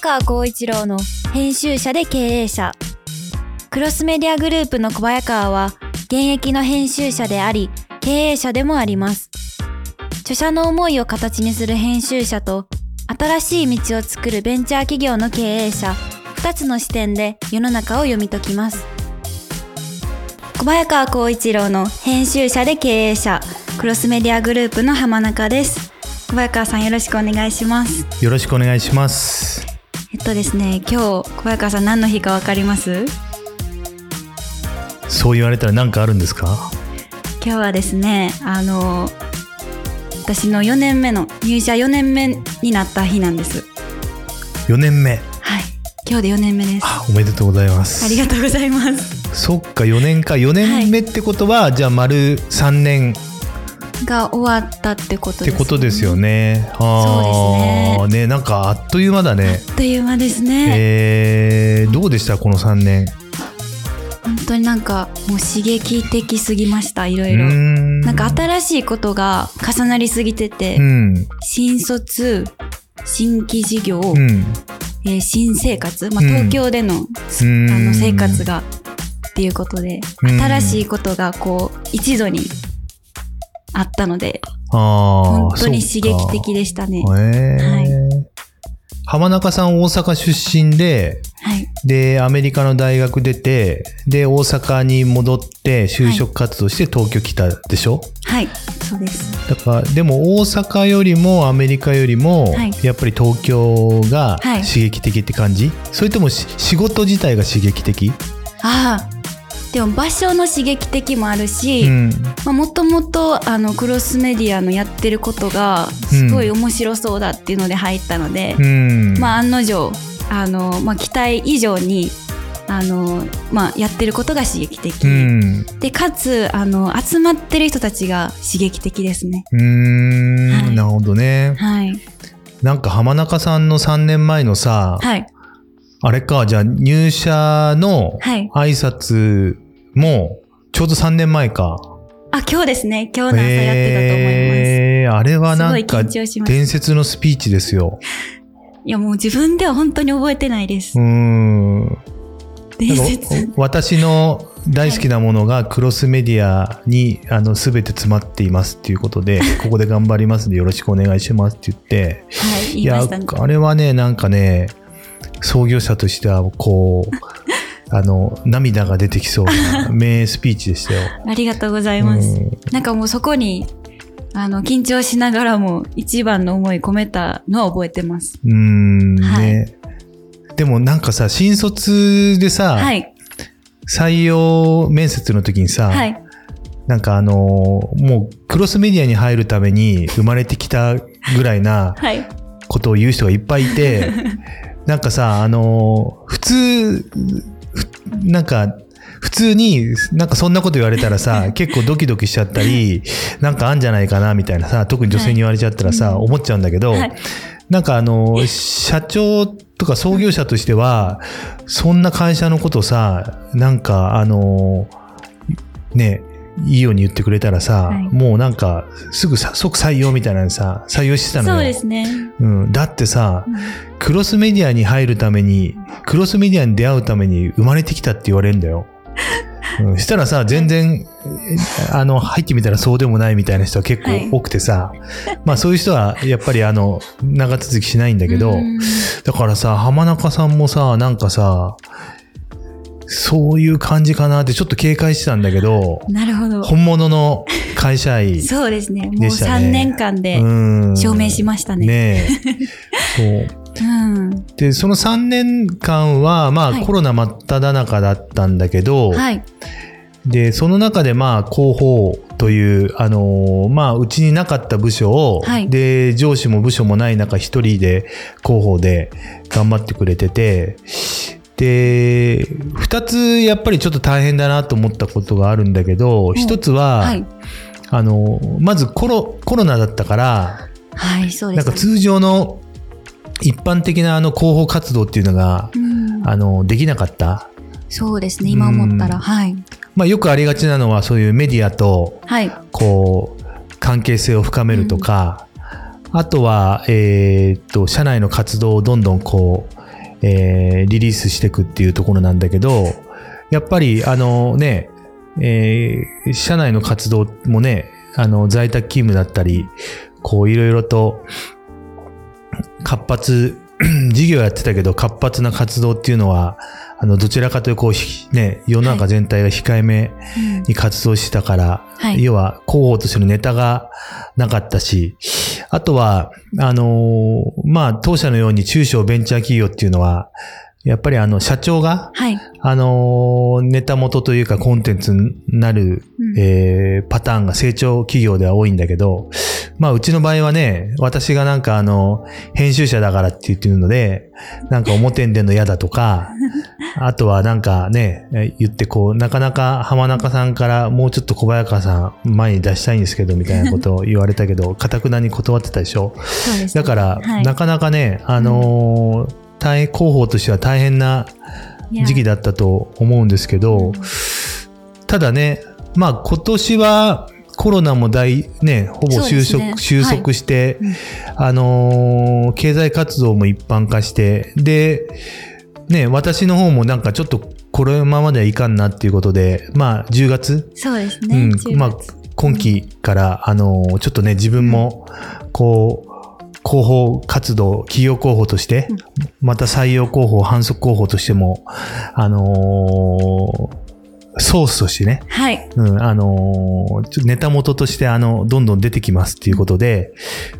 川光一郎の編集者で経営者。クロスメディアグループの小早川は現役の編集者であり、経営者でもあります。著者の思いを形にする編集者と、新しい道を作るベンチャー企業の経営者、二つの視点で世の中を読み解きます。小早川光一郎の編集者で経営者、クロスメディアグループの浜中です。小早川さんよろしくお願いします。よろしくお願いします。とですね、今日小早川さん何の日かわかります？そう言われたら何かあるんですか？今日はですね、あの、私の4年目の、入社4年目になった日なんです。?4 年目。はい。今日で4年目です。あ、おめでとうございます。ありがとうございます。そっか、4年か。4年目ってことは、じゃあ丸3年が終わったってことってです、ことですよ。ね。ああ、ね。なんかあっという間だね。あっという間ですね。えー、どうでした？この3年。本当になんかもう刺激的すぎました、いろういろ。なんか新しいことが重なりすぎてて、うん。新卒、新規事業、うん。えー新生活、まあ、うん東京での,、うんあの生活がっていうことで、うん新しいことがこう一度にあったので。本当に刺激的でしたね。浜中さん大阪出身で、はい、で、アメリカの大学出て、で、大阪に戻って就職活動して東京来たでしょ、はい、そうです。だから、でも大阪よりもアメリカよりもはい、やっぱり東京がはい。刺激的って感じ、それともし仕事自体が刺激的？ああ、でも場所の刺激的もあるし、もともとあのクロスメディアのやってることがすごい面白そうだっていうので入ったので、うん。まあ案の定あの、まあ、期待以上にあの、まあ、やってることが刺激的、うん。でかつあの集まってる人たちが刺激的ですね。うーん、はいなるほどね。はい、なんか浜中さんの3年前のさ、はい、あれか、じゃあ入社のはい挨拶もちょうど3年前か。あ今日ですね今日の朝やってたと思います。えーあれはなんか伝説のスピーチですよ。いやもう自分では本当に覚えてないですうー。ん。伝説か私の大好きなものがクロスメディアにあの全て詰まっていますっていうことで、ここで頑張りますんでよろしくお願いしますって言って、はい言いやあれはね、なんかね、創業者としてはこう、あの、涙が出てきそうな 名スピーチでしたよ。ありがとうございます。うんなんかもうそこにあの緊張しながらも一番の思い込めたのは覚えてます。うーん、はいね。でもなんかさ、新卒でさ、はい採用面接の時にさ、はいなんかあのーもうクロスメディアに入るために生まれてきたぐらいなはいことを言う人がいっぱいいて、なんかさ、あのー普通、ふなんか、普通になんかそんなこと言われたらさ、結構ドキドキしちゃったり、なんかあんじゃないかなみたいなさ、特に女性に言われちゃったらさ、思っちゃうんだけど、はい。なんかあの、社長とか創業者としては、そんな会社のことさ、なんかあの、ね、いいように言ってくれたらさ、はいもうなんか、すぐさ即採用みたいなのさ、採用してたのよ。そうですね。うん。だってさ、うんクロスメディアに入るために、クロスメディアに出会うために生まれてきたって言われるんだよ。うん、したらさ、全然、えあの、入ってみたらそうでもないみたいな人は結構多くてさ、まあそういう人はやっぱりあの、長続きしないんだけど、うんだからさ、浜中さんもさ、なんかさ、そういう感じかなってちょっと警戒してたんだけど、なるほど。本物の会社員。そうですね。もうでしたね3年間でうん証明しましたね。ねえ。そう。うん。で、その3年間は、まあ、はいコロナ真っ只中だったんだけど、はい。で、その中で、まあ、広報という、あのーまあ、うちになかった部署を、はいで、上司も部署もない中、一人で広報で頑張ってくれてて、で、二つ、やっぱりちょっと大変だなと思ったことがあるんだけど、一つは、はい。あの、まずコロ、コロナだったから、はい、そうですね。なんか通常の一般的なあの広報活動っていうのが、うんあの、できなかった。そうですね。今思ったら。うんはい。まあよくありがちなのはそういうメディアと、はい。こう、関係性を深めるとか、あとは、えーっと、社内の活動をどんどんこう、えーリリースしていくっていうところなんだけど、やっぱり、あのね、えー社内の活動もね、あの、在宅勤務だったり、こう、いろいろと、活発、事業やってたけど、活発な活動っていうのは、あの、どちらかというと、こう、ひね、世の中全体が控えめうん。に活動してたから、はい。要は広報としてのネタがなかったし、あとは、あのーまあ、当社のように中小ベンチャー企業っていうのは、やっぱりあの、社長が、はい。あのーネタ元というかコンテンツになる、うんえーパターンが成長企業では多いんだけど、まあ、うちの場合はね、私がなんかあの、編集者だからって言ってるので、なんか表に出るの嫌だとか、あとはなんかね、え言ってこう、なかなか浜中さんからもうちょっと小早川さん前に出したいんですけど、みたいなことを言われたけど、かたくなに断ってたでしょ。そうですね。だから、はいなかなかね、あのー大変、広報としては大変な時期だったと思うんですけど、ただね、まあ今年はコロナも大、ね、ほぼ収束、ね収束して、うん。あのー経済活動も一般化して、で、ね、私の方もなんかちょっとこのままではいかんなっていうことで、まあ10月、そうですね。うん。10、まあ今期から、あのーちょっとね、自分も、こう、広報活動、企業広報として、うんまた採用広報、反則広報としても、あのーソースとしてね、はい。うん、あのーネタ元として、あの、どんどん出てきますっていうことで、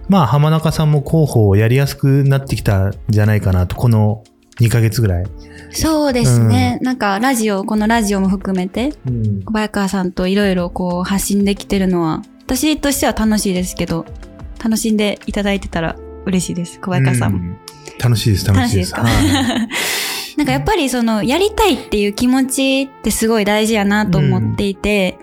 まあ、浜中さんも広報をやりやすくなってきたんじゃないかなと、この2ヶ月ぐらい。そうですね。なんか、ラジオ、このラジオも含めて、うん。小早川さんといろいろこう発信できてるのは、私としては楽しいですけど、楽しんでいただいてたら嬉しいです。小早川さんも。うん楽しいです、楽しいです。楽しいですか？はい なんかやっぱりその、やりたいっていう気持ちってすごい大事やなと思っていて、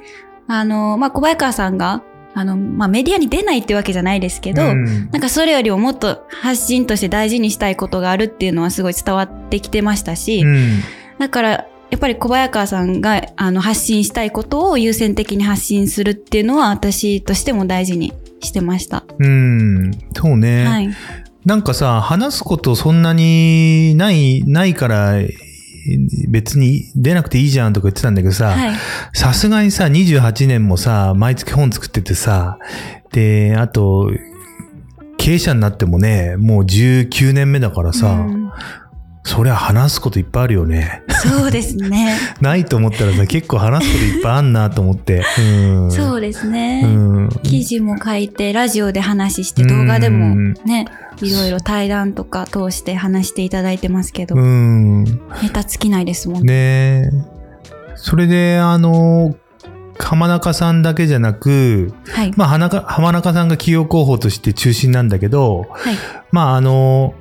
あの、まあ、小早川さんが、あの、まあ、メディアに出ないってわけじゃないですけど、うんなんかそれよりももっと発信として大事にしたいことがあるっていうのはすごい伝わってきてましたし、うんだからやっぱり小早川さんがあの発信したいことを優先的に発信するっていうのは私としても大事にしてました。うん、そうね。はい。なんかさ、話すことそんなにない、ないから、別に出なくていいじゃんとか言ってたんだけどさ、はい。さすがにさ、28年もさ、毎月本作っててさ、で、あと、経営者になってもね、もう19年目だからさ、うんそりゃ話すこといっぱいあるよね。そうですね。ないと思ったらさ、結構話すこといっぱいあんなと思って。うん。そうですね。うん。記事も書いて、ラジオで話して、動画でもね、いろいろ対談とか通して話していただいてますけど、うん。ネタ尽きないですもんね。ねえ。それで、あの、浜中さんだけじゃなく、はい。まあ、浜中浜中さんが企業広報として中心なんだけど、はい。まあ、あの、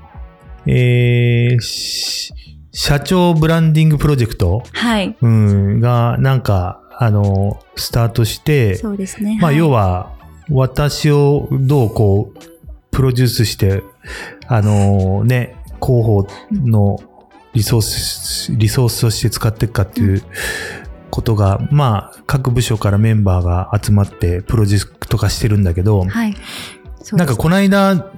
えーし社長ブランディングプロジェクト、はい。うん、が、なんか、あの、スタートして、そうですね。まあ、はい要は、私をどうこう、プロデュースして、あのね、広報のリソース、リソースとして使っていくかっていうことが、まあ、各部署からメンバーが集まってプロジェクト化してるんだけど、はい。なんかこの間、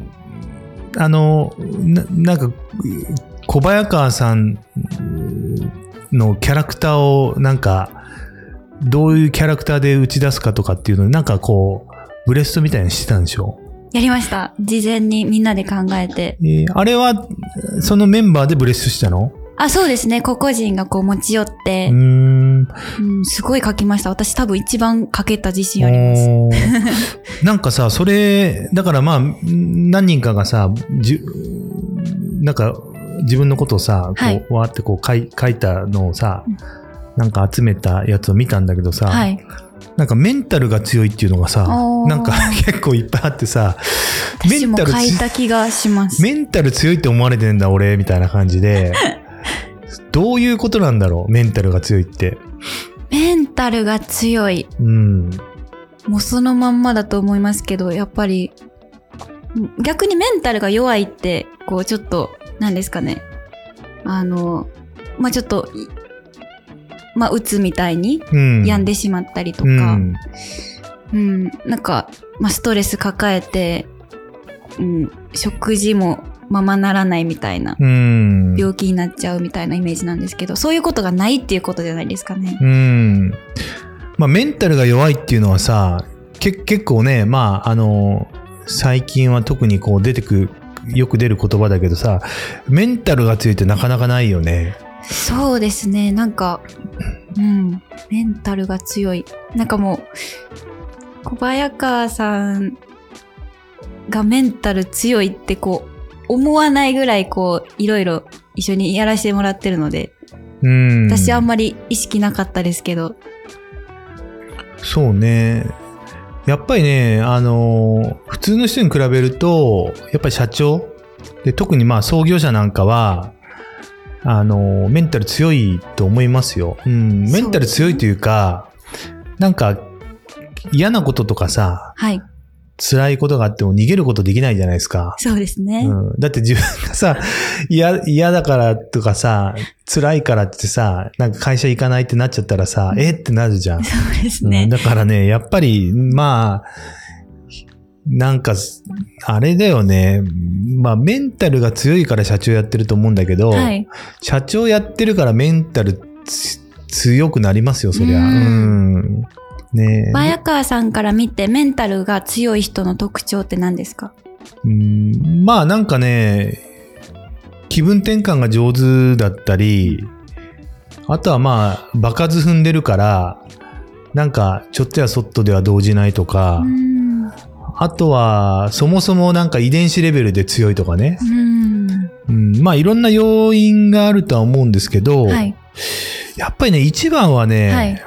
あの、ななんか、小早川さんのキャラクターをなんか、どういうキャラクターで打ち出すかとかっていうのになんかこう、ブレストみたいにしてたんでしょ？やりました。事前にみんなで考えて。えーあれは、そのメンバーでブレストしたの？あ、そうですね。個々人がこう持ち寄っうてー、ん。うん、すごい書きました。私多分一番書けた自信あります。なんかさ、それ、だからまあ、何人かがさ、じゅなんか、自分のことをさ、こう、はいわーってこう書い書いたのをさうん、なんか集めたやつを見たんだけどさ、はい。なんかメンタルが強いっていうのがさなんか 結構いっぱいあってさ、メンタルつた気がします。メンタル強いって思われてんだ俺、みたいな感じで、どういうことなんだろう、メンタルが強いって。メンタルが強い。うん。もうそのまんまだと思いますけど、やっぱり、逆にメンタルが弱いって、こうちょっと、何ですかね。あの、まあ、ちょっと、いまあ、うつみたいにうん。病んでしまったりとうか、ん。うん、なんか、まあ、ストレス抱えて、うん、食事もままならないみたいな、うん。病気になっちゃうみたいなイメージなんですけど、そういうことがないっていうことじゃないですかね。うん。まあ、メンタルが弱いっていうのはさ、け結構ね、まあ、あの、最近は特にこう出てく、よく出る言葉だけどさ、メンタルが強いってなかなかないよね。そうですね。なんか、うん。メンタルが強い。なんかもう、小早川さんがメンタル強いってこう、思わないぐらいこう、いろいろ一緒にやらせてもらってるので、うん。私あんまり意識なかったですけど、そうね。やっぱりね、あの、普通の人に比べると、やっぱり社長で、特にまあ創業者なんかは、あの、メンタル強いと思いますよ。うん、メンタル強いというか、なんか、嫌なこととかさ、はい。辛いことがあっても逃げることできないじゃないですか。そうですね。うん、だって自分がさ、嫌、嫌だからとかさ、辛いからってさ、なんか会社行かないってなっちゃったらさ、えってなるじゃん。そうですうんね。だからね、やっぱり、まあ、なんか、あれだよね。まあ、メンタルが強いから社長やってると思うんだけど、はい。社長やってるからメンタルつ強くなりますよ、そりゃ。ううんん。ね早川さんから見てメンタルが強い人の特徴って何ですか？うんまあ、なんかね、気分転換が上手だったり、あとはまあ、場数踏んでるから、なんか、ちょっとやそっとでは動じないとか、うん。あとは、そもそもなんか遺伝子レベルで強いとかね。うん。うん、まあいろんな要因があるとは思うんですけど、はい。やっぱりね、一番はね、はい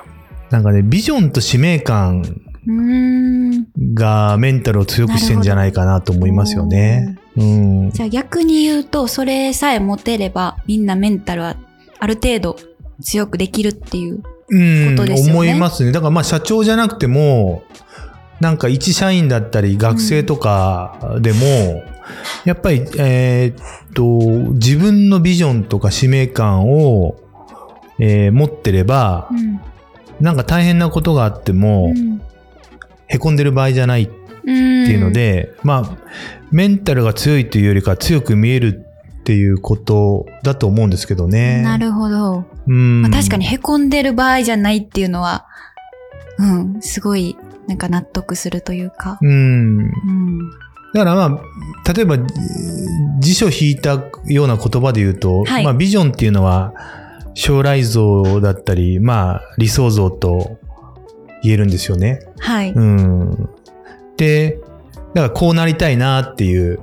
なんかね、ビジョンと使命感うん。がメンタルを強くしてんじゃないかなと思いますよね。うん。じゃあ逆に言うと、それさえ持てれば、みんなメンタルはある程度強くできるっていう。うんことですよね思いますね。だからまあ社長じゃなくても、なんか一社員だったり学生とかでも、やっぱり、えーっと、自分のビジョンとか使命感を、えー持ってれば、うん。なんか大変なことがあっても、うんへこんでる場合じゃないっていうの、で、まあ、メンタルが強いというよりか強く見えるっていうことだと思うんですけどね。なるほど。うん。まあ、確かに凹んでる場合じゃないっていうのは、うん、すごい、なんか納得するというか。うん。うん。だからまあ、例えば、えー辞書引いたような言葉で言うと、はいまあビジョンっていうのは将来像だったり、まあ理想像と言えるんですよね。はい。うん。で、だからこうなりたいなっていう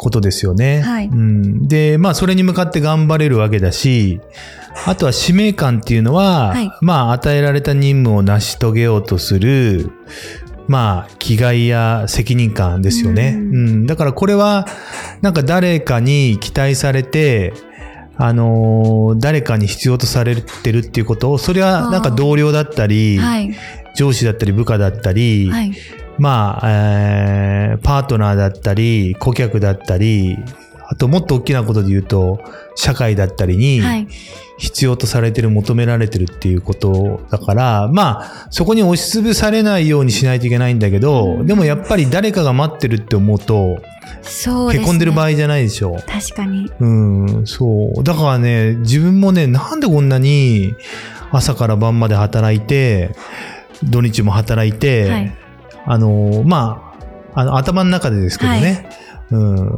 ことですよね。はいうん、で、まあそれに向かって頑張れるわけだし、あとは使命感っていうのは、はいまあ与えられた任務を成し遂げようとする、まあ気概や責任感ですよね。ううんん、だからこれは、なんか誰かに期待されて、あのー誰かに必要とされてるっていうことを、それはなんか同僚だったり、はい。上司だったり部下だったり、はい。まあ、えーパートナーだったり、顧客だったり、あともっと大きなことで言うと、社会だったりにはい。必要とされてる、求められてるっていうことだから、まあ、そこに押しつぶされないようにしないといけないんだけど、でもやっぱり誰かが待ってるって思うと、そうですね。へこんでる場合じゃないでしょ？確かに。うん、そう。だからね、自分もね、なんでこんなに朝から晩まで働いて、土日も働いて、はいあの、まあ、あの、頭の中でですけどね、う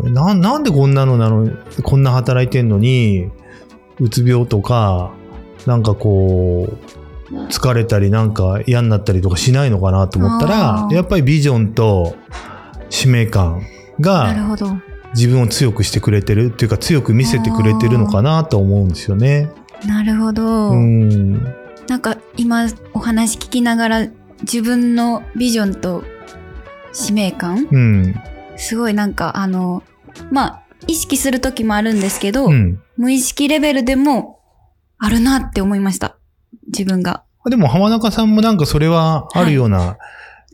ん、な、なんでこんなのなの、こんな働いてんのに、うつ病とか、なんかこう、疲れたりなんか嫌になったりとかしないのかなと思ったあら、ーやっぱりビジョンと使命感が。自分を強くしてくれてるっていうか強く見せてくれてるのかなと思うんですよね。なるほど。うん。なんか今お話聞きながら自分のビジョンと使命感うん。すごいなんかあの、まあ、意識する時もあるんですけど、うん。無意識レベルでもあるなって思いました。自分が。でも浜中さんもなんかそれはあるような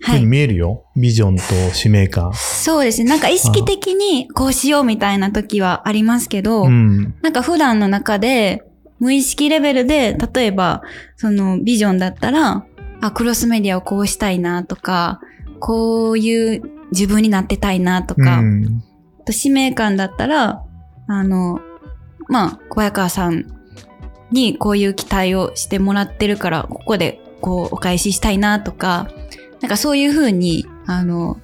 ふうにはい。見えるよ。ビジョンと使命感。そうですね。なんか意識的にこうしようみたいな時はありますけど、うん。なんか普段の中で無意識レベルで、例えば、そのビジョンだったら、あ、クロスメディアをこうしたいなとか、こういう自分になってたいなとか、うん。と使命感だったら、あの、まあ、小早川さんにこういう期待をしてもらってるから、ここでこうお返ししたいなとか、なんかそういうふうに、あの、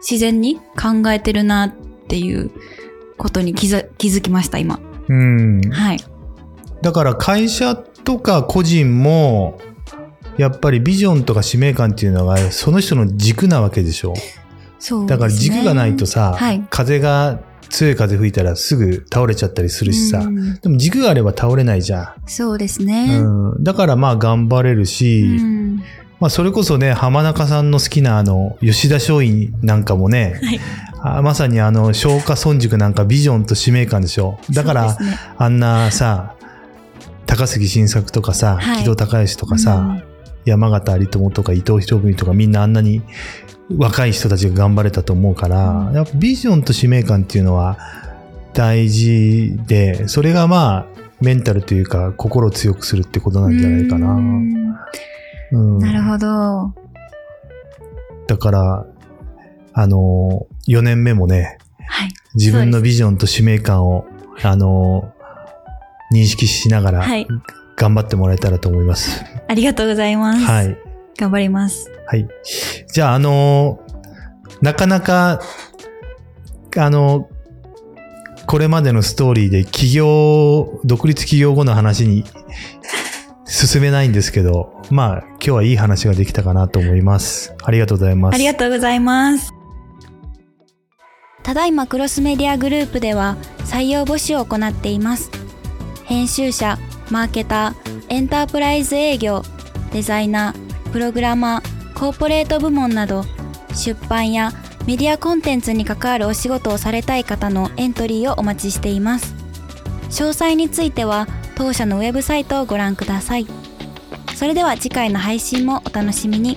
自然に考えてるなっていうことに気づ気づきました、今。うん。はい。だから会社とか個人も、やっぱりビジョンとか使命感っていうのがその人の軸なわけでしょ。そうね。だから軸がないとさ、はい風が強い風吹いたらすぐ倒れちゃったりするしさ、うんでも軸があれば倒れないじゃそうですん。ね。うん、だからまあ頑張れるし、うんまあそれこそね、浜中さんの好きなあの、吉田松陰なんかもね、はい。あまさにあの、松下村塾なんかビジョンと使命感でしょ。だから、ねあんなさ、高杉晋作とかさ、はい木戸孝允とかさ、うん山形有朋とか伊藤博文とかみんなあんなに若い人たちが頑張れたと思うから、うんやっぱビジョンと使命感っていうのは大事で、それがまあメンタルというか心を強くするってことなんじゃないかな。うんうんなるほど。だから、あの、4年目もね、はい。自分のビジョンと使命感を、あの、認識しながらはい。頑張ってもらえたらと思います。ありがとうございます。はい。頑張ります。はい。じゃあ、あのなかなか、あのこれまでのストーリーで起業、独立起業後の話に 進めないんですけど、まあ、今日はいい話ができたかなと思います。ありがとうございます。ありがとうございます。ただいまクロスメディアグループでは採用募集を行っています。編集者、マーケター、エンタープライズ営業、デザイナー、プログラマー、コーポレート部門など出版やメディアコンテンツに関わるお仕事をされたい方のエントリーをお待ちしています。詳細については当社のウェブサイトをご覧ください。それでは次回の配信もお楽しみに。